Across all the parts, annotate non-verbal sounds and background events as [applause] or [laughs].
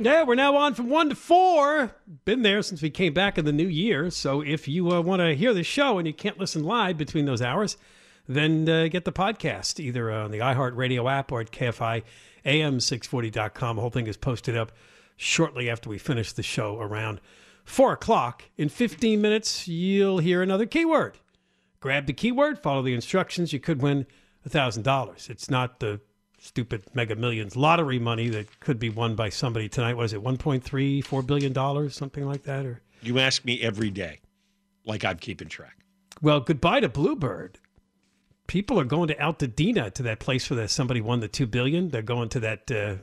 Yeah, we're now on from one to four. Been there since we came back in the new year. So if you uh, want to hear the show and you can't listen live between those hours, then uh, get the podcast either on the iHeartRadio app or at KFIAM640.com. The whole thing is posted up shortly after we finish the show around four o'clock. In 15 minutes, you'll hear another keyword. Grab the keyword, follow the instructions. You could win $1,000. It's not the stupid mega millions lottery money that could be won by somebody tonight. Was it 1.3, $4 billion, something like that? Or You ask me every day, like I'm keeping track. Well, goodbye to Bluebird. People are going to Altadena to that place where that somebody won the two billion. They're going to that uh,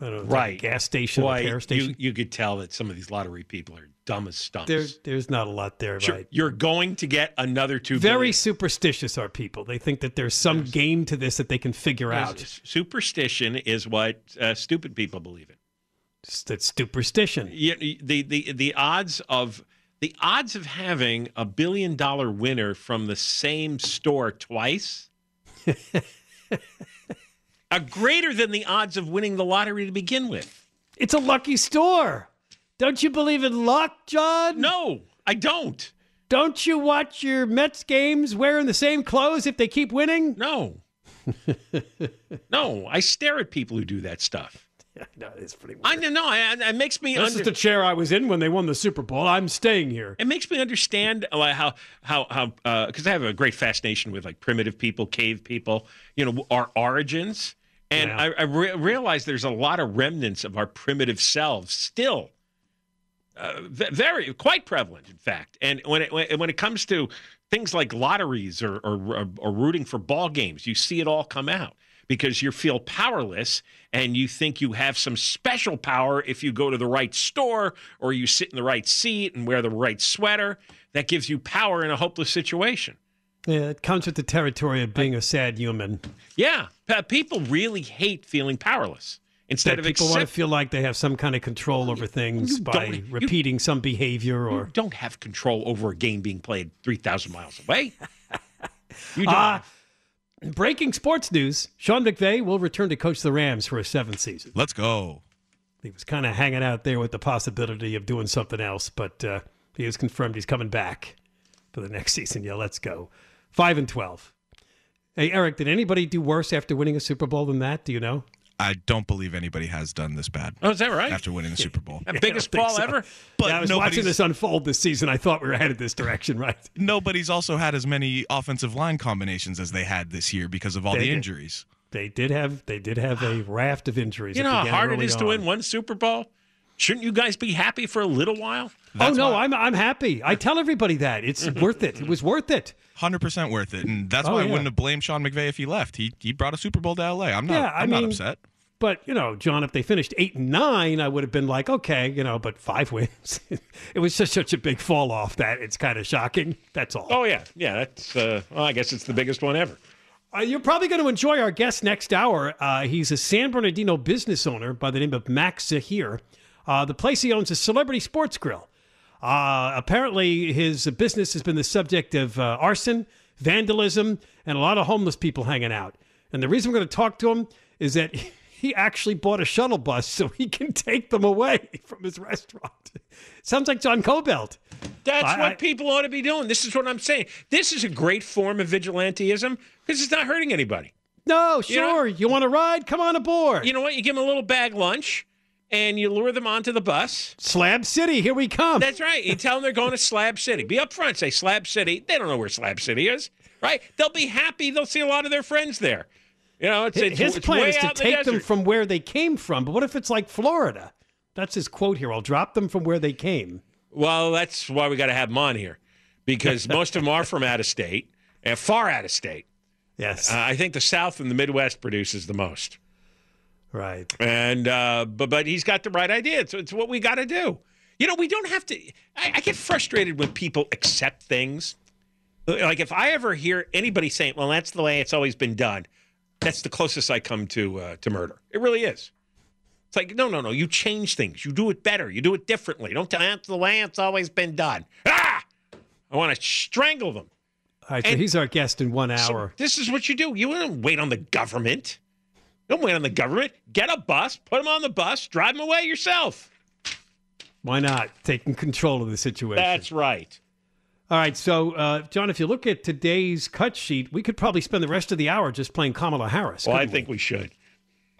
I don't like Right. gas station, Boy, repair station. You, you could tell that some of these lottery people are dumb as stumps. there, there's not a lot there, Sure, right? You're going to get another two Very billion. superstitious are people. They think that there's some game to this that they can figure out. Superstition is what uh, stupid people believe in. It's that superstition. Yeah, the, the the odds of the odds of having a billion dollar winner from the same store twice [laughs] are greater than the odds of winning the lottery to begin with. It's a lucky store. Don't you believe in luck, John? No, I don't. Don't you watch your Mets games wearing the same clothes if they keep winning? No. no, I stare at people who do that stuff. [laughs] no, it's pretty. I don't know. I- I- It makes me This under- is the chair I was in when they won the Super Bowl. I'm staying here. it makes me understand uh, like how how how uh, because I have a great fascination with like primitive people, cave people, you know, our origins, and Yeah. I, I re- realize there's a lot of remnants of our primitive selves still. Uh, ve- very quite prevalent, in fact. And when it when, when it comes to things like lotteries or, or or rooting for ball games, you see it all come out because you feel powerless and you think you have some special power if you go to the right store or you sit in the right seat and wear the right sweater. That gives you power in a hopeless situation. Yeah, it comes with the territory of being a sad human. Yeah, people really hate feeling powerless. Instead That of people want to feel like they have some kind of control over things you by don't- you- repeating some behavior or You don't have control over a game being played 3,000 miles away. [laughs] You don't. Ah, breaking sports news. Sean McVay will return to coach the Rams for a seventh season. Let's go. He was kind of hanging out there with the possibility of doing something else, but uh, he has confirmed he's coming back for the next [laughs] season. Yeah, let's go. Five and twelve. Hey, Eric, did anybody do worse after winning a Super Bowl than that? Do you know? I don't believe anybody has done this bad oh, is that right? after winning the Super Bowl. [laughs] The biggest think ball so. ever? But yeah, I was watching this unfold this season. I thought we were headed this direction, right? Nobody's also had as many offensive line combinations as they had this year because of all They the did. injuries. They did have they did have a raft of injuries. You know how hard it is early is to win one Super Bowl? Shouldn't you guys be happy for a little while? Oh no, why- I'm I'm happy. I tell everybody that it's worth it. It was worth it. Hundred percent worth it, and that's Oh, why I wouldn't have blamed Sean McVay if he left. He he brought a Super Bowl to LA. I'm not. Yeah, I I'm not upset. But you know, John, if they finished eight and nine, I would have been like, okay, you know. But five wins, [laughs] it was just such a big fall off that it's kind of shocking. That's all. Oh, yeah. Yeah, that's, uh, well, I guess it's the biggest one ever. Uh, you're probably going to enjoy our guest next hour. Uh, he's a San Bernardino business owner by the name of Max Zahir. Uh, the place he owns is Celebrity Sports Grill. Uh, apparently, his business has been the subject of uh, arson, vandalism, and a lot of homeless people hanging out. And the reason we're going to talk to him is that [laughs] he actually bought a shuttle bus so he can take them away [laughs] from his restaurant. [laughs] Sounds like John Kobylt. That's I- what I- people ought to be doing. This is what I'm saying. This is a great form of vigilanteism because it's not hurting anybody. No, know- sure. You, want to ride? Come on aboard. You know what? You give them a little bag lunch and you lure them onto the bus. Slab City, here we come. That's right. You tell them they're going to Slab City. Be upfront. Say Slab City. They don't know where Slab City is, right? They'll be happy. They'll see a lot of their friends there. You know, it's, it's his it's plan is to the take them from where they came from. But what if it's like Florida? That's his quote here. I'll drop them from where they came. Well, that's why we got to have them on here because [laughs] most of them are from out of state and far out of state. Yes. Uh, I think the South and the Midwest produces the most. Right. And uh, but but he's got the right idea. It's, it's what we got to do. You know, we don't have to. I, I get frustrated when people accept things. Like if I ever hear anybody saying, "Well, that's the way it's always been done," that's the closest I come to uh, to murder. It really is. It's like, no, no, no. You change things. You do it better. You do it differently. Don't tell that's the way it's always been done. Ah! I want to strangle them. All right, so he's our guest in one So hour. this is what you do. You don't wait on the government. Don't wait on the government. Get a bus, put them on the bus, drive them away yourself. Why not? Taking control of the situation. That's right. All right, so uh, John, if you look at today's cut sheet, we could probably spend the rest of the hour just playing Kamala Harris. Well, I couldn't we? think we should.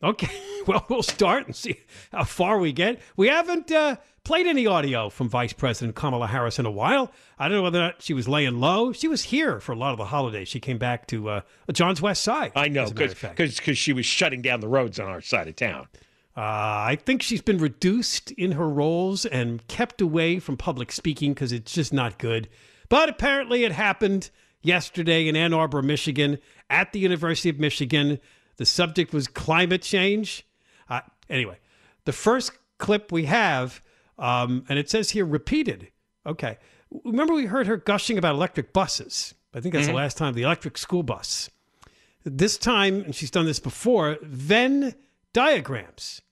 Okay. [laughs] Well, we'll start and see how far we get. We haven't uh, played any audio from Vice President Kamala Harris in a while. I don't know whether or not she was laying low. She was here for a lot of the holidays. She came back to uh, John's West Side. I know as a matter because because she was shutting down the roads on our side of town. Uh, I think she's been reduced in her roles and kept away from public speaking because it's just not good. But apparently, it happened yesterday in Ann Arbor, Michigan, at the University of Michigan. The subject was climate change. Uh, anyway, the first clip we have, um, and it says here repeated. Okay. Remember, we heard her gushing about electric buses. I think that's the last time, the electric school bus. This time, and she's done this before, Venn diagrams.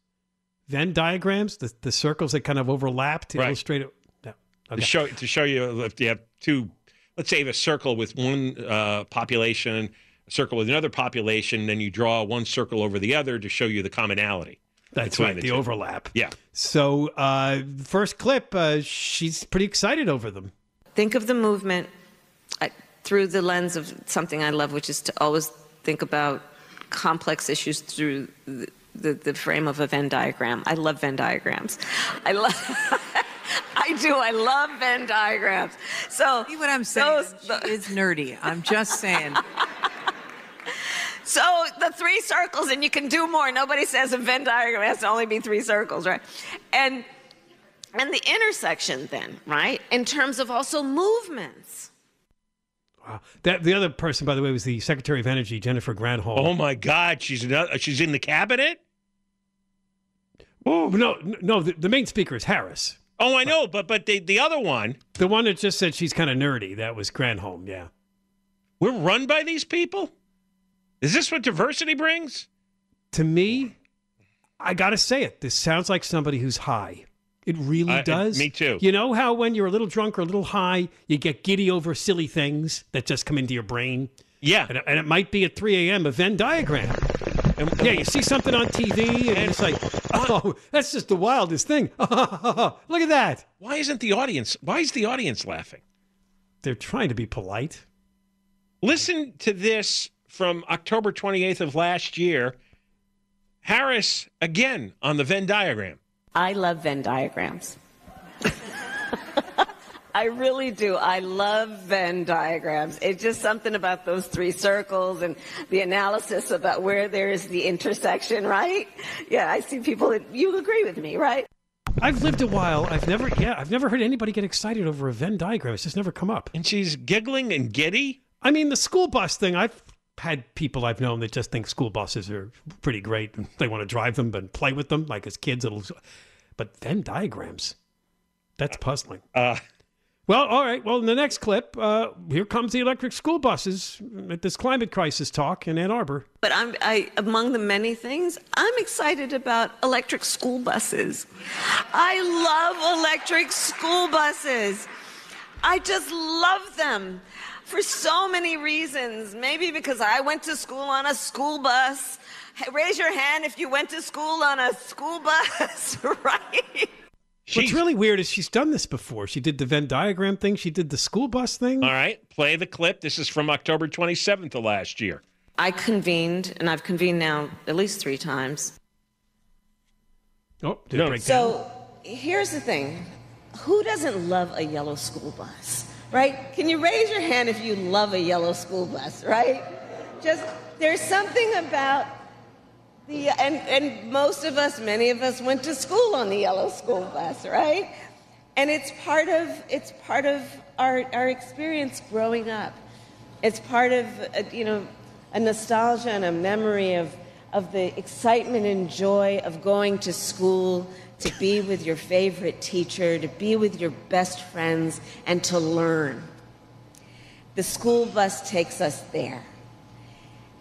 Venn diagrams, the, the circles that kind of overlap to Right. illustrate it. No. To show to show you if you have two, let's say you have a circle with one uh, population, circle with another population, then you draw one circle over the other to show you the commonality. That's right, the the overlap. Yeah. So, uh, first clip, uh, she's pretty excited over them. think of the movement uh, through the lens of something I love, which is to always think about complex issues through the, the, the frame of a Venn diagram. I love Venn diagrams. I love. [laughs] I do. I love Venn diagrams. So See what I'm saying? those- She is nerdy. I'm just saying. [laughs] So the three circles, and you can do more. Nobody says a Venn diagram has to only be three circles, right? And and the intersection, then, right? In terms of also movements. Wow. That, the other person, by the way, was the Secretary of Energy, Jennifer Granholm. Oh my God, she's another, she's in the cabinet. Oh, no, no, the, the main speaker is Harris. Oh, I know, but but the the other one, The one that just said she's kind of nerdy, that was Granholm, yeah. we're run by these people. Is this what diversity brings? To me, I got to say it. This sounds like somebody who's high. It really Uh, does. me too. You know how when you're a little drunk or a little high, you get giddy over silly things that just come into your brain? Yeah, And, it- and it might be at 3 a.m. a Venn diagram. And- Yeah, you see something on TV and, it's like, oh, that's just the wildest thing. [laughs] Look at that. Why isn't the audience? Why is the audience laughing? They're trying to be polite. Listen to this from October 28th of last year. Harris again on the Venn diagram. I love Venn diagrams. [laughs] I really do. I love Venn diagrams. It's just something about those three circles and the analysis about where there is the intersection, right? Yeah, I see people that you agree with me, right? I've lived a while. I've never, yeah, I've never heard anybody get excited over a Venn diagram. It's just never come up. And she's giggling and giddy. I mean, the school bus thing, I've had people I've known that just think school buses are pretty great and they want to drive them and play with them like as kids. It'll, but Venn diagrams, that's puzzling. Uh, Well, all right. Well, in the next clip, uh, here comes the electric school buses at this climate crisis talk in Ann Arbor. But I'm, I, among the many things, I'm excited about electric school buses. I love electric school buses. I just love them for so many reasons. Maybe because I went to school on a school bus. Hey, Raise your hand if you went to school on a school bus, [laughs] right? What's really weird is she's done this before. She did the Venn diagram thing. She did the school bus thing. all right, play the clip. This is from October 27th of last year. I convened, and I've convened now at least three times. Oh, did No. it break down? So here's the thing who doesn't love a yellow school bus, right? Can you raise your hand if you love a yellow school bus, right? Just, there's something about the, and, and most of us, many of us went to school on the yellow school bus, right? And it's part of, it's part of our, our experience growing up. It's part of, uh, you know, a nostalgia and a memory of, of the excitement and joy of going to school, to be with your favorite teacher, to be with your best friends, and to learn. The school bus takes us there.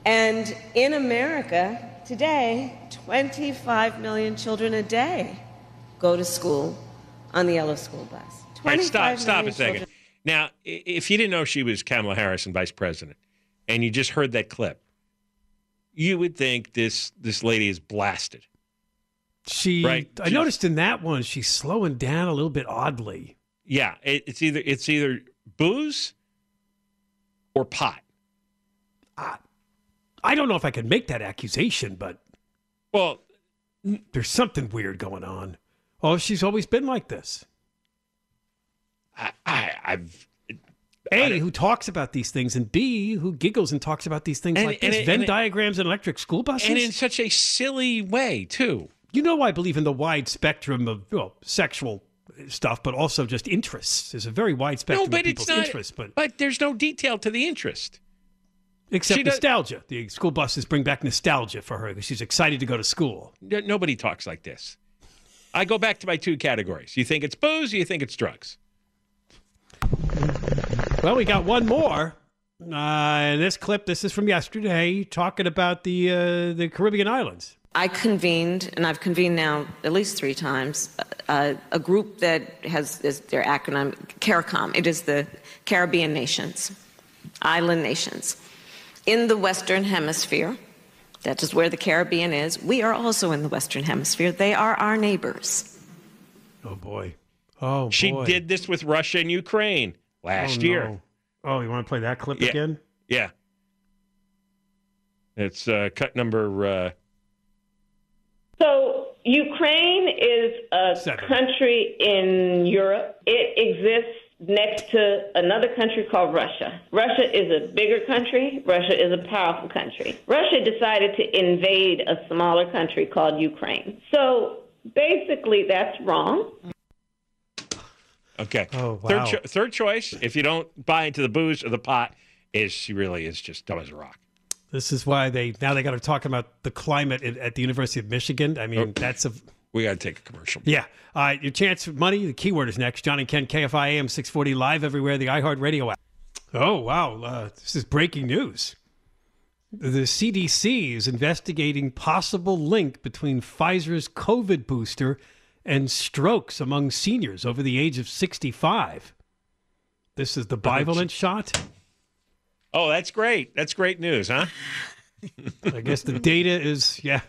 And in America today, 25 million children a day go to school on the yellow school bus. All right, stop, stop a second. children. Now, if you didn't know she was Kamala Harris and vice president, and you just heard that clip, you would think this this lady is blasted. She, Right. I noticed in that one, she's slowing down a little bit oddly. Yeah, it, it's either it's either booze or pot. I don't know if I can make that accusation, but Well, there's something weird going on. Oh, she's always been like this. I, I I've A, who talks about these things, and B, who giggles and talks about these things And- like and this it- Venn and diagrams and electric school buses. and in such a silly way too. You know, I believe in the wide spectrum of well, sexual stuff, but also just interests. There's a very wide spectrum No, but of people's it's not. interests, but but there's no detail to the interest. except she does- nostalgia. The school buses bring back nostalgia for her because she's excited to go to school. Nobody talks like this. I go back to my two categories. You think it's booze, or you think it's drugs. Well, we got one more. Uh, in this clip, this is from yesterday, talking about the uh, the Caribbean islands. I convened, and I've convened now at least three times, uh, a group that has is their acronym CARICOM. It is the Caribbean nations, island nations. In the Western Hemisphere, that is where the Caribbean is. We are also in the Western Hemisphere. They are our neighbors. Oh boy! Oh, She boy. did this with Russia and Ukraine Oh, last year. no. Oh, you want to play that clip Yeah. again? Yeah. It's uh, cut number. Uh, So Ukraine is a Seven. country in Europe. It exists next to another country called Russia. Russia is a bigger country. Russia is a powerful country. Russia decided to invade a smaller country called Ukraine. So basically, that's wrong. okay. Oh, wow. Third, cho- third choice, if you don't buy into the booze or the pot, is she really is just dumb as a rock. This is why they now they got to talk about the climate at, at the University of Michigan. I mean, that's a We got to take a commercial. yeah. All right, your chance for money. The keyword is next. John and Ken, KFI AM six forty live everywhere. The iHeartRadio app. Oh wow, uh, this is breaking news. The CDC is investigating possible link between Pfizer's COVID booster and strokes among seniors over the age of sixty five. This is the bivalent shot. Oh, that's great. That's great news, huh? I guess the data is, yeah,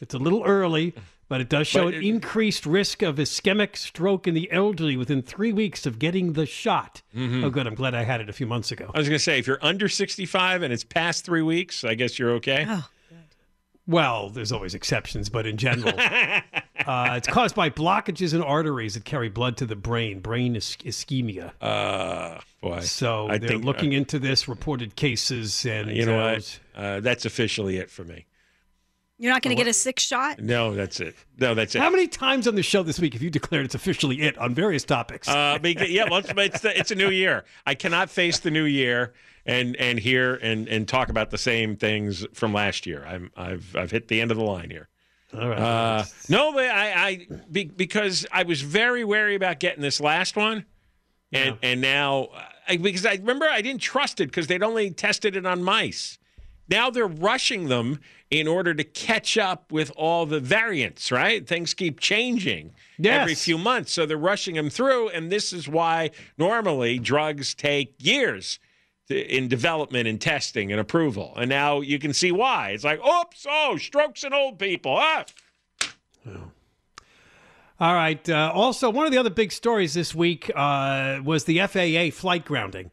it's a little early, but it does show But an it- increased risk of ischemic stroke in the elderly within three weeks of getting the shot. Mm-hmm. Oh, good. I'm glad I had it a few months ago. I was going to say, if you're under 65 and it's past three weeks, I guess you're okay. Well, there's always exceptions, but in general, [laughs] uh, it's caused by blockages in arteries that carry blood to the brain, brain is- ischemia. Uh, boy. So I they're think- looking into this, reported cases, and You know uh, what? Uh, that's officially it for me. You're not going to get a sixth shot? No, that's it. No, that's it. How many times on the show this week have you declared it's officially it on various topics? Uh, because, yeah, well, it's, it's, the, it's a new year. I cannot face the new year and and hear and, and talk about the same things from last year. I'm I've I've hit the end of the line here. All right. Uh, no, but I, I be, because I was very wary about getting this last one, and and now I, because I remember I didn't trust it because they'd only tested it on mice. Now they're rushing them in order to catch up with all the variants. Right? Things keep changing every few months, so they're rushing them through, and this is why normally drugs take years. In development and testing and approval, and now you can see why. It's like, oops, oh, strokes in old people. Ah, All right. Uh, also, one of the other big stories this week uh, was the FAA flight grounding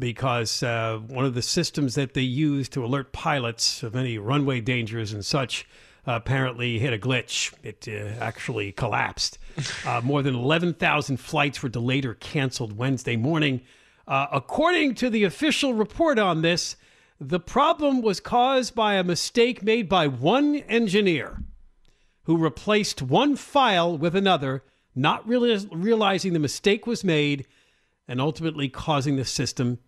because uh, one of the systems that they use to alert pilots of any runway dangers and such uh, apparently hit a glitch. It uh, actually collapsed. [laughs] Uh, more than 11,000 flights were delayed or canceled Wednesday morning. Uh, according to the official report on this, the problem was caused by a mistake made by one engineer who replaced one file with another, not really realizing the mistake was made, and ultimately causing the system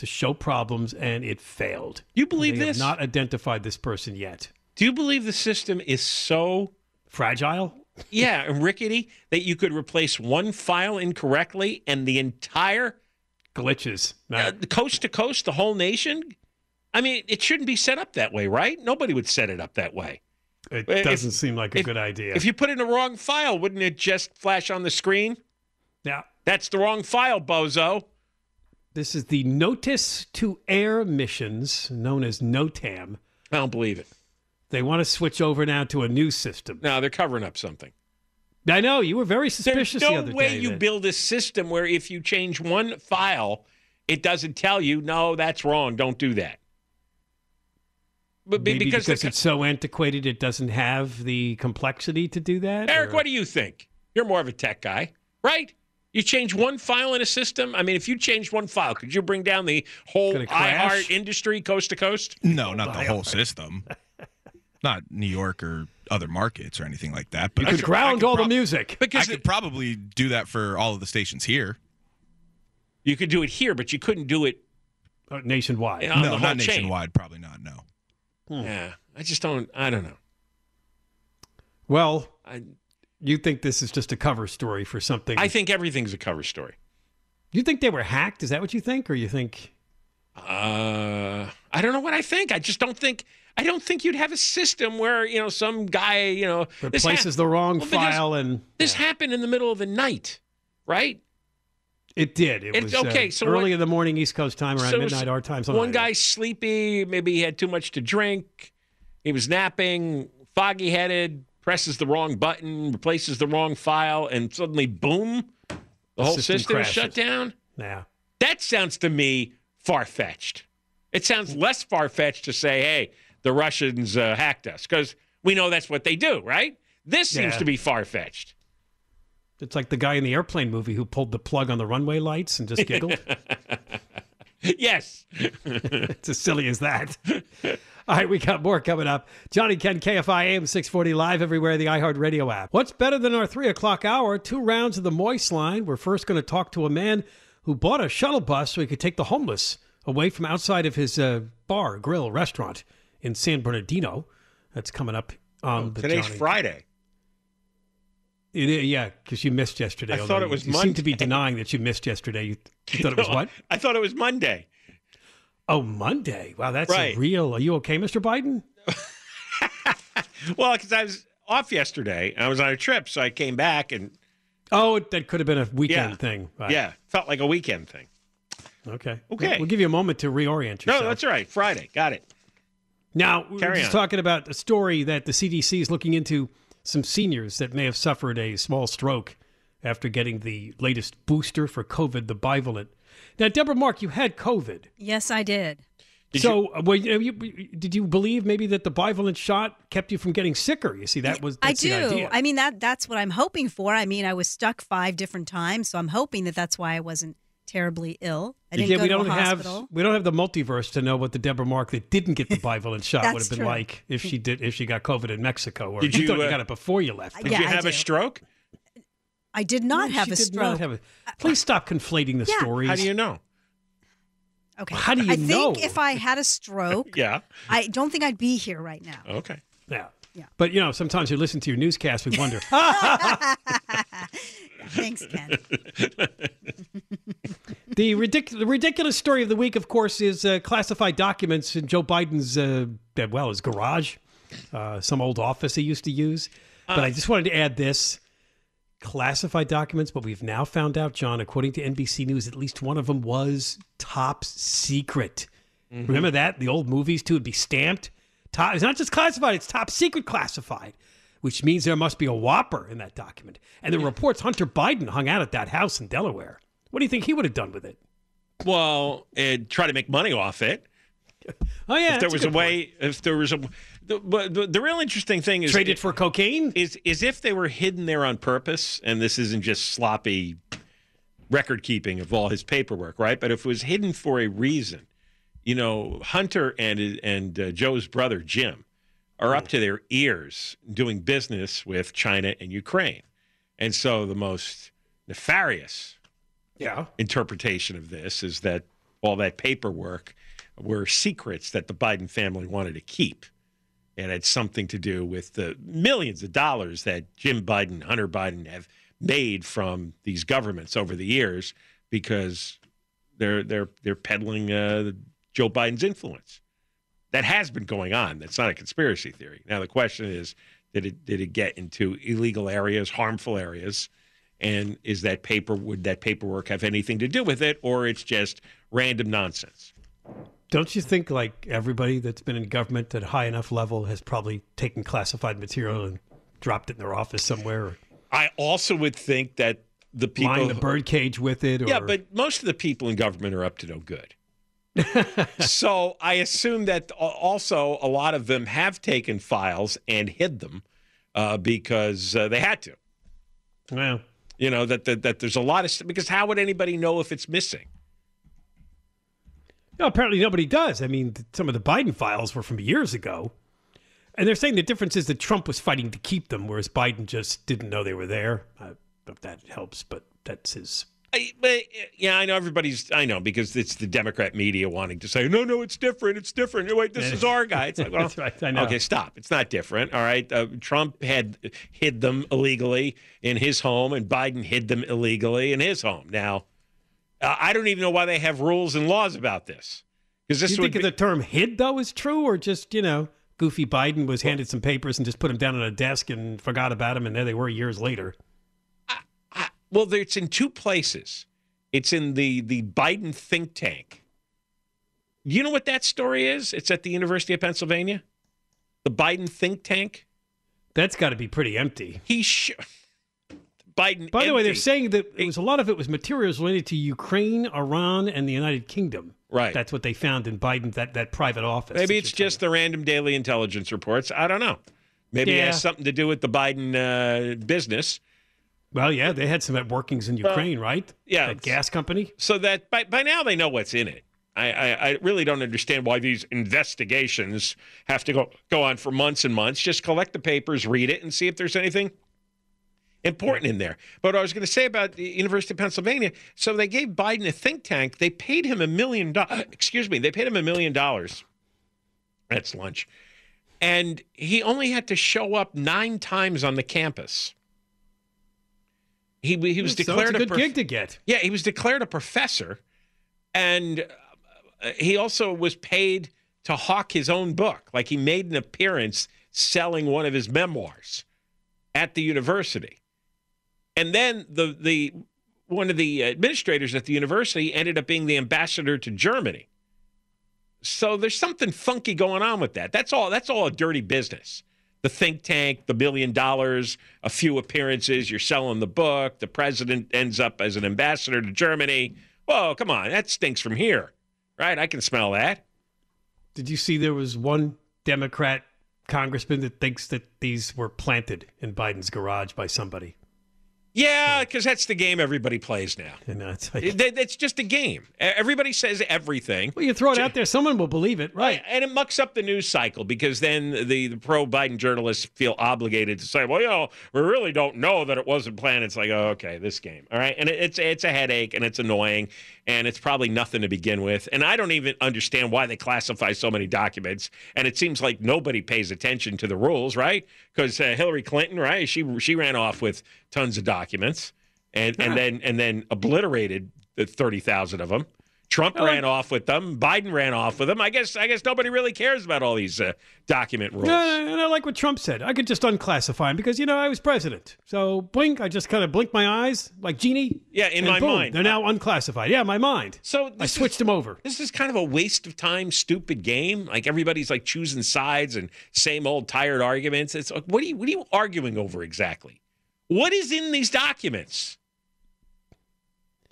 to show problems, and it failed. You believe They this? Have not identified this person yet. Do you believe the system is so Fragile. yeah and rickety that you could replace one file incorrectly and the entire Glitches. uh, coast to coast, the whole nation? I mean, it shouldn't be set up that way, right? Nobody would set it up that way. It if- doesn't seem like a if- good idea. If you put in the wrong file, wouldn't it just flash on the screen? yeah. That's the wrong file, bozo. This is the Notice to Air missions, known as NOTAM. I don't believe it. They want to switch over now to a new system. No, they're covering up something. I know you were very suspicious There's the no other way day. you that- build a system where if you change one file, it doesn't tell you, no, that's wrong. Don't do that. But Maybe because, because, the- it's so antiquated, it doesn't have the complexity to do that. Eric, or- what do you think? You're more of a tech guy, right? You change one file in a system. I mean, if you changed one file, could you bring down the whole iHeart industry coast to coast? No, not the whole system. [laughs] Not New York or other markets or anything like that. But You I could ground I could all the prob- music. I Because could it- probably do that for all of the stations here. you could do it here, but you couldn't do it Uh, nationwide. no, the whole not chain. nationwide. Probably not. No. Yeah, I just don't. I don't know. Well, I you think this is just a cover story for something? I think everything's a cover story. you think they were hacked? Is that what you think, or you think? Uh, I don't know what I think. I just don't think. I don't think you'd have a system where you know some guy you know replaces the wrong Well, file and This happened in the middle of the night, right? it did. It It's was okay, uh, so early in the morning East Coast time, around So- midnight our time. One like guy's sleepy, maybe he had too much to drink, he was napping, foggy headed, presses the wrong button, replaces the wrong file, and suddenly, boom, the, whole system system, is shut down. Yeah. That sounds to me far fetched. It sounds less far fetched to say, hey, the Russians uh, hacked us, because we know that's what they do, right? This seems Yeah. to be far fetched. It's like the guy in the airplane movie who pulled the plug on the runway lights and just giggled. [laughs] yes. [laughs] it's as silly as that. [laughs] All right, we got more coming up. Johnny Ken, KFI AM 640 live everywhere, the iHeartRadio app. What's better than our three o'clock hour? Two rounds of the Moist line. We're first going to talk to a man who bought a shuttle bus so he could take the homeless away from outside of his uh, bar, grill, restaurant in San Bernardino. That's coming up on the Oh, Today's Johnny. Friday. It yeah, because you missed yesterday. I thought it you- was You seem to be denying that you missed yesterday. You, you thought it was [laughs] what? I thought it was Monday. Oh, Monday. Wow, that's Right. real. Are you okay, Mr. Biden? [laughs] Well, because I was off yesterday. I was on a trip, so I came back and Oh, that could have been a weekend Yeah. thing. Right. yeah, felt like a weekend thing. Okay. Okay. We'll give you a moment to reorient yourself. No, that's right. Friday, got it. Now, we're just on. talking about a story that the CDC is looking into some seniors that may have suffered a small stroke after getting the latest booster for COVID, the bivalent. Now, Deborah Mark, you had COVID. Yes, I did. Did so, uh, well, you, you, did you believe maybe that the bivalent shot kept you from getting sicker? You see, that was I that's the do. idea. I mean that that's what I'm hoping for. I mean, I was stuck five different times, so I'm hoping that that's why I wasn't terribly ill. I didn't yeah, go we to don't a have hospital. we don't have the multiverse to know what the Deborah Mark that didn't get the [laughs] bivalent shot would have been true. like if she did if she got COVID in Mexico or Did you, you, thought you uh, got it before you left. Did Yeah, you have a stroke? I did not No, have she a did stroke. Not have a, please stop conflating the Yeah. stories. How do you know? okay. How do you I know? think if I had a stroke, [laughs] Yeah. I don't think I'd be here right now. Okay. Yeah. Yeah. But you know, sometimes you listen to your newscast, we wonder. [laughs] Thanks, Ken. [laughs] the, ridic- the ridiculous story of the week, of course, is uh, classified documents in Joe Biden's, uh, well, his garage, uh, some old office he used to use. But I just wanted to add this classified documents, but we've now found out, John, according to NBC News, at least one of them was top secret. Mm-hmm. Remember that? The old movies, too, would be stamped. Top, it's not just classified, it's top secret classified, which means there must be a whopper in that document. And the reports Hunter Biden hung out at that house in Delaware. What do you think he would have done with it? Well, and try to make money off it. [laughs] Oh, yeah. if there was a point. way, if there was a, the, but the, the real interesting thing is Trade it for cocaine? is is if they were hidden there on purpose, and this isn't just sloppy record keeping of all his paperwork, right? But if it was hidden for a reason, you know, Hunter and and uh, Joe's brother Jim are up to their ears doing business with China and Ukraine, and so the most nefarious Yeah. interpretation of this is that all that paperwork were secrets that the Biden family wanted to keep. It it's something to do with the millions of dollars that Jim Biden, Hunter Biden have made from these governments over the years because they're they're they're peddling uh, Joe Biden's influence. That has been going on. That's not a conspiracy theory. Now the question is, did it did it get into illegal areas, harmful areas? And is that paper would that paperwork have anything to do with it, or it's just random nonsense? Don't you think like everybody that's been in government at a high enough level has probably taken classified material and dropped it in their office somewhere, or I also would think that the people lined the birdcage with it? Or, Yeah, but most of the people in government are up to no good. [laughs] so I assume that also a lot of them have taken files and hid them uh, because uh, they had to. well, You know that, that that there's a lot of because how would anybody know if it's missing? No, apparently nobody does. I mean, some of the Biden files were from years ago, and they're saying the difference is that Trump was fighting to keep them, whereas Biden just didn't know they were there. I don't know if that helps, but that's his. I, but yeah, I know everybody's. I know because it's the Democrat media wanting to say, no, no, it's different. It's different. Wait, this is our guy. It's like, [laughs] well, That's right, I know. Okay, stop. It's not different. All right. Uh, Trump had hid them illegally in his home, and Biden hid them illegally in his home. Now, uh, I don't even know why they have rules and laws about this. Because this you think be, the term "hid" though is true, or just you know, goofy Biden was handed some papers and just put them down on a desk and forgot about them, and there they were years later. well, it's in two places. It's in the the Biden think tank. You know what that story is? It's at the University of Pennsylvania. The Biden think tank. That's got to be pretty empty. He sh- Biden. By the way, they're saying that it was a lot of it was materials related to Ukraine, Iran, and the United Kingdom. Right. That's what they found in Biden that that private office. Maybe it's just the random daily intelligence reports. I don't know. Maybe it has something to do with the Biden uh, business. Well, yeah, they had some workings in Ukraine, right? yeah, that gas company. So that by, by now they know what's in it. I, I, I really don't understand why these investigations have to go, go on for months and months. Just collect the papers, read it, and see if there's anything important in there. But I was going to say about the University of Pennsylvania, so they gave Biden a think tank. They paid him a million dollars. Excuse me, they paid him a million dollars. That's lunch. And he only had to show up nine times on the campus. He, he was So it's declared a good prof- gig to get. yeah, he was declared a professor, and uh, he also was paid to hawk his own book. Like he made an appearance selling one of his memoirs at the university, and then the the one of the administrators at the university ended up being the ambassador to Germany. So there's something funky going on with that. That's all. That's all a dirty business. The think tank, the million dollars, a few appearances, you're selling the book. The president ends up as an ambassador to Germany. Whoa, come on, that stinks from here, right? I can smell that. Did you see there was one Democrat congressman that thinks that these were planted in Biden's garage by somebody? Yeah, because that's the game everybody plays now. [laughs] And it's like, It- It's just a game. Everybody says everything. well, you throw it out there, someone will believe it, right? And it mucks up the news cycle because then the, the pro Biden journalists feel obligated to say, well, you know, we really don't know that it wasn't planned. It's like, oh, okay, this game. All right. And it, it's it's a headache and it's annoying and it's probably nothing to begin with. And I don't even understand why they classify so many documents. And it seems like nobody pays attention to the rules, right? Because uh, Hillary Clinton, right? She she ran off with tons of documents and, and then and then obliterated the 30,000 of them. Trump ran off with them. Biden ran off with them. I guess I guess nobody really cares about all these uh, document rules. And I like what Trump said. I could just unclassify him because, you know, I was president. So blink, I just kind of blinked my eyes like Genie. Yeah, in my boom, mind. They're now unclassified. Yeah, my mind. So I switched is, them over. This is kind of a waste of time, stupid game. Like everybody's like choosing sides and same old tired arguments. It's like, what are you what are you arguing over exactly? What is in these documents?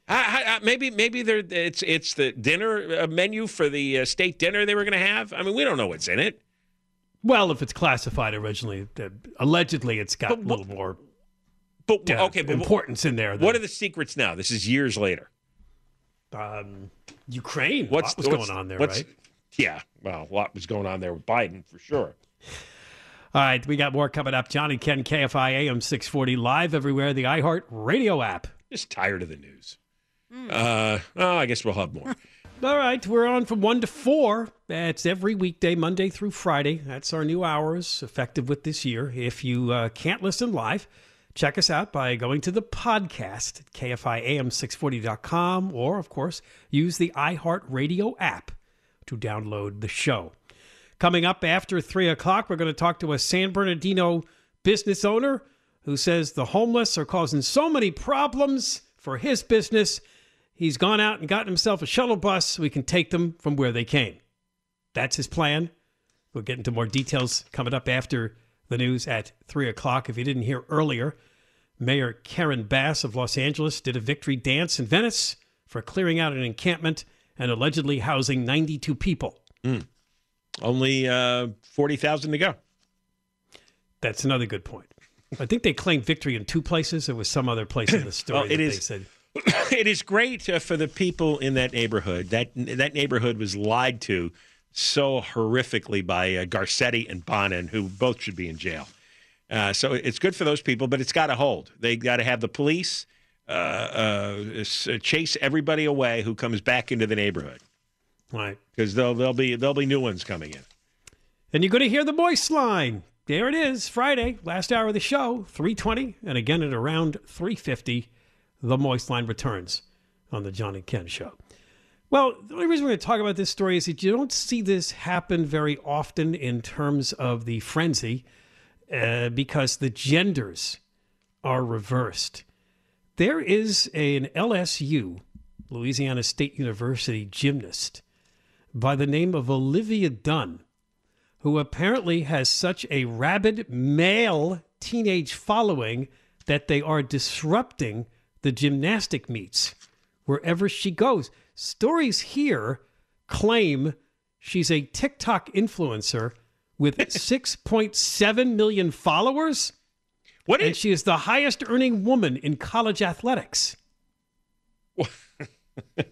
I, I, maybe maybe they're, it's it's the dinner uh, menu for the uh, state dinner they were going to have. I mean, we don't know what's in it. Well, if it's classified originally, allegedly it's got But a little more But uh, okay, but importance in there. what are the secrets now? This is years later. um, Ukraine? What's what was what's- going on there, right? Yeah, well, a lot was going on there with Biden for sure. All right, we got more coming up. John and Ken, KFI AM 640, live everywhere, the iHeart radio app. Just tired of the news. Uh, well, I guess we'll have more. [laughs] All right, we're on from 1 to 4. That's every weekday, Monday through Friday. That's our new hours, effective with this year. If you uh, can't listen live, check us out by going to the podcast at kfiam640.com or, of course, use the iHeartRadio app to download the show. Coming up after 3 o'clock, we're going to talk to a San Bernardino business owner who says the homeless are causing so many problems for his business. He's gone out and gotten himself a shuttle bus so we can take them from where they came. That's his plan. We'll get into more details coming up after the news at 3 o'clock. If you didn't hear earlier, Mayor Karen Bass of Los Angeles did a victory dance in Venice for clearing out an encampment and allegedly housing 92 people. Only uh, 40,000 to go. That's another good point. I think they claimed victory in two places. There was some other place in the [coughs] story Well, it that is- they said. [coughs] it is great uh, for the people in that neighborhood. That that neighborhood was lied to so horrifically by uh, Garcetti and Bonin, who both should be in jail. Uh, so it's good for those people, but it's got to hold. They got to have the police uh, uh, chase everybody away who comes back into the neighborhood Right. because there'll there'll be there'll be new ones coming in. And you're going to hear the voice line. There it is, Friday, last hour of the show, 320, and again at around 350, the moist line returns on the John and Ken show. Well, the only reason we're going to talk about this story is that you don't see this happen very often in terms of the frenzy uh, because the genders are reversed. There is an LSU, Louisiana State University gymnast by the name of Olivia Dunne who apparently has such a rabid male teenage following that they are disrupting the gymnastic meets wherever she goes. Stories here claim she's a TikTok influencer with [laughs] 6.7 million followers, What and she is the highest earning woman in college athletics. [laughs]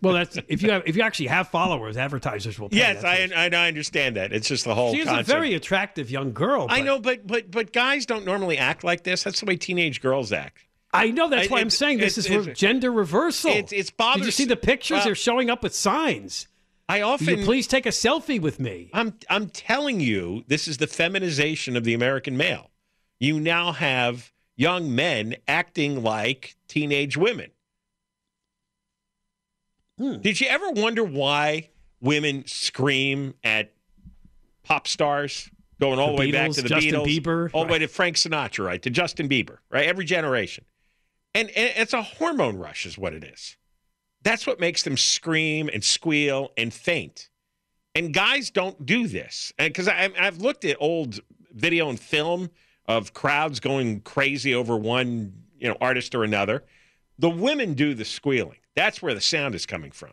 well, that's if you have if you actually have followers, advertisers will. Pay. yes, I, I I understand that. It's just the whole. She's is a very attractive young girl. I know, but but but guys don't normally act like this. That's the way teenage girls act. I know that's why I'm saying this is re- gender reversal. It's it's Did you see the pictures? Well, They're showing up with signs. I often you please take a selfie with me? I'm I'm telling you, this is the feminization of the American male. You now have young men acting like teenage women. Hmm. Did you ever wonder why women scream at pop stars, going all the, The way back to the Justin Beatles, Bieber, all the way to Frank Sinatra, right, to Justin Bieber, right? Every generation, and, and it's a hormone rush, is what it is. That's what makes them scream and squeal and faint. And guys don't do this. And because I've looked at old video and film of crowds going crazy over one, you know, artist or another. The women do the squealing. That's where the sound is coming from.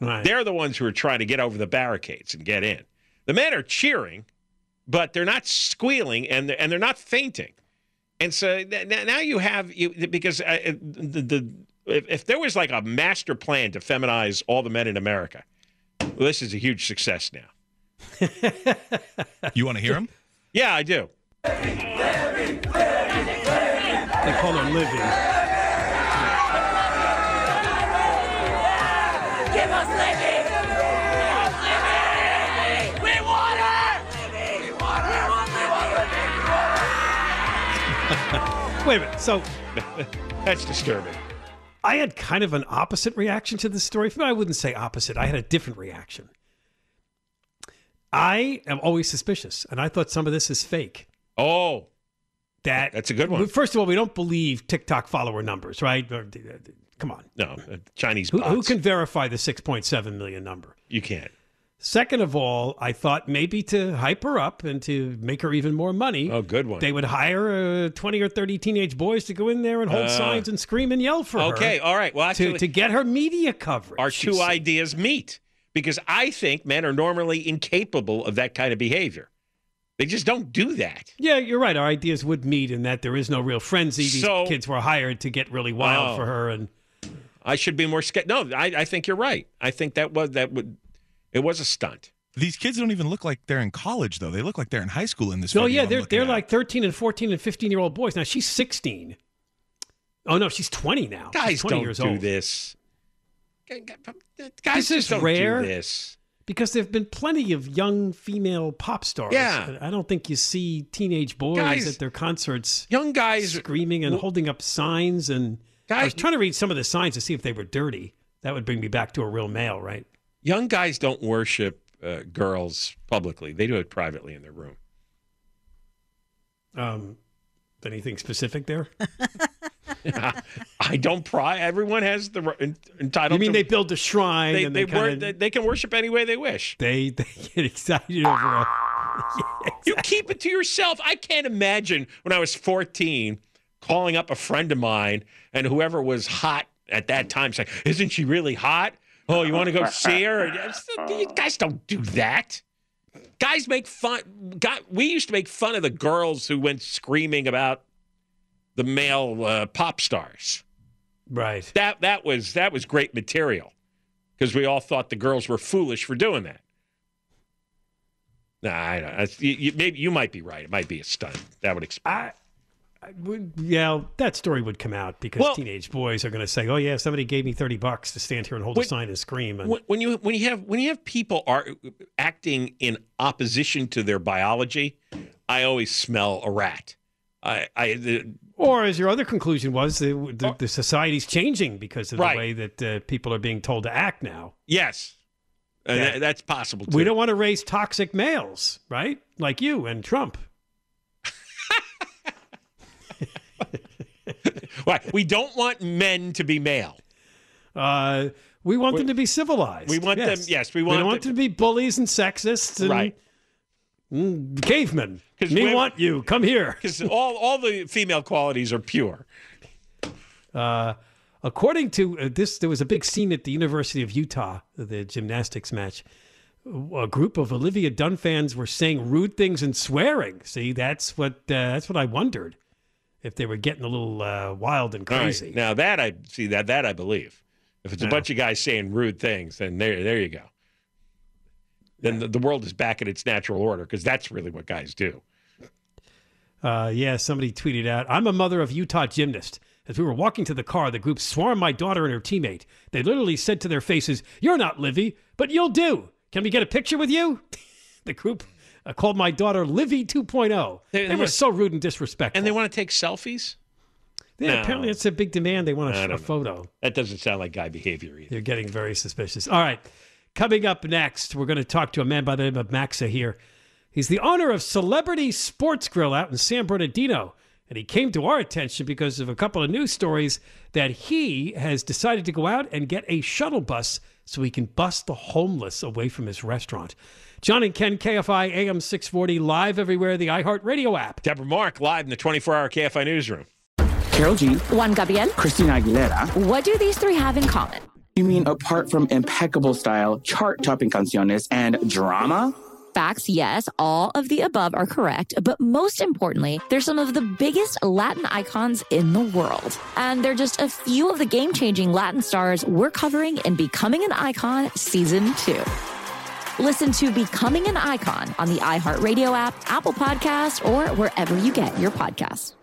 Right. They're the ones who are trying to get over the barricades and get in. The men are cheering, but they're not squealing and they're, and they're not fainting. And so now you have you because uh, uh, the, the if, if there was like a master plan to feminize all the men in America, well, this is a huge success now. You want to hear him? Yeah, I do. They call her Livy. Wait a minute. So [laughs] That's disturbing. I had kind of an opposite reaction to this story. I wouldn't say opposite. I had a different reaction. I am always suspicious, and I thought some of this is fake. Oh, That that's a good one. First of all, we don't believe TikTok follower numbers, right? Come on. No, uh, Chinese Who, who can verify the 6.7 million number? You can't. Second of all, I thought maybe to hype her up and to make her even more money, Oh, good one. they would hire uh, 20 or 30 teenage boys to go in there and hold Uh, signs and scream and yell for her. Okay, all right. Well, actually, to, to get her media coverage. our two said. ideas meet because I think men are normally incapable of that kind of behavior. They just don't do that. Yeah, you're right. Our ideas would meet in that there is no real frenzy. These So- kids were hired to get really wild Oh. for her, and I should be more scared. No, I, I think you're right. I think that was that would it was a stunt. These kids don't even look like they're in college, though. They look like they're in high school in this. oh yeah, they're they're at. like 13 and 14 and 15 year old boys. Now she's 16. Oh no, she's 20 now. She's Guys 20 don't years do old. this. guys This just is don't rare. do this. Because there have been plenty of young female pop stars. Yeah. I don't think you see teenage boys Guys- at their concerts Young guys screaming and holding up signs. And I was trying to read some of the signs to see if they were dirty. That would bring me back to a real male, right? Young guys don't worship uh, girls publicly. They do it privately in their room. Um, anything specific there? [laughs] I don't pry. Everyone has the en- entitled. You mean to, they build a shrine they and they, they, kinda, they they can worship any way they wish. they they get excited over a [laughs] You keep it to yourself. I can't imagine when I was 14 calling up a friend of mine and whoever was hot at that time saying, "Isn't she really hot? Oh, you want to go [laughs] see her?" You guys don't do that. Guys make fun. God, we used to make fun of the girls who went screaming about the male uh, pop stars. right. That that was that was great material because we all thought the girls were foolish for doing that. Nah, I don't. That's, you, you, maybe you might be right. It might be a stunt. That would explain. I, I would, yeah, that story would come out because Well- teenage boys are going to say, "Oh yeah, somebody gave me thirty bucks to stand here and hold a sign and scream." And when, when you when you have when you have people are acting in opposition to their biology, I always smell a rat. I, I the, Or as your other conclusion was, the, the, the society's changing because of. Right. the way that uh, people are being told to act now. yes, Yeah. that- that's possible. Too. We don't want to raise toxic males, right? Like you and Trump. [laughs] Why? We don't want men to be male. Uh, we want them to be civilized. We want them- yes, we We want don't want them- to be bullies and sexists and Right. mm, cavemen. 'Cause Me women- want you. Come here. Because all all the female qualities are pure. Uh, according to uh, this, there was a big scene at the University of Utah, the gymnastics match. A group of Olivia Dunne fans were saying rude things and swearing. See, that's what uh, that's what I wondered if they were getting a little uh, wild and All right. crazy. Now that I see that that I believe. If it's a Yeah. bunch of guys saying rude things, then there there you go. Then the, the world is back in its natural order because that's really what guys do. Uh, yeah, somebody tweeted out, I'm a mother of Utah gymnast. As we were walking to the car, the group swarmed my daughter and her teammate. They literally said to their faces, You're not Livy, but you'll do. Can we get a picture with you? [laughs] the group uh, called my daughter Livy 2.0. They, They- were so rude and disrespectful. And they want to take selfies. yeah, No. apparently it's a big demand. They want a, a photo. That doesn't sound like guy behavior either. They're getting very suspicious. All right. Coming up next, we're going to talk to a man by the name of Maxa here. He's the owner of Celebrity Sports Grill out in San Bernardino. And he came to our attention because of a couple of news stories that he has decided to go out and get a shuttle bus so he can bus the homeless away from his restaurant. John and Ken, KFI AM 640, live everywhere, the iHeartRadio app. Deborah Mark live in the 24 hour KFI newsroom. Karol G, Juan Gabriel. Christina Aguilera. What do these three have in common? You mean apart from impeccable style, chart topping canciones, and drama? Facts, yes, all of the above are correct, but most importantly, they're some of the biggest Latin icons in the world. And they're just a few of the game changing Latin stars we're covering in Becoming an Icon Season 2. Listen to Becoming an Icon on the iHeartRadio app, Apple Podcast, or wherever you get your podcasts.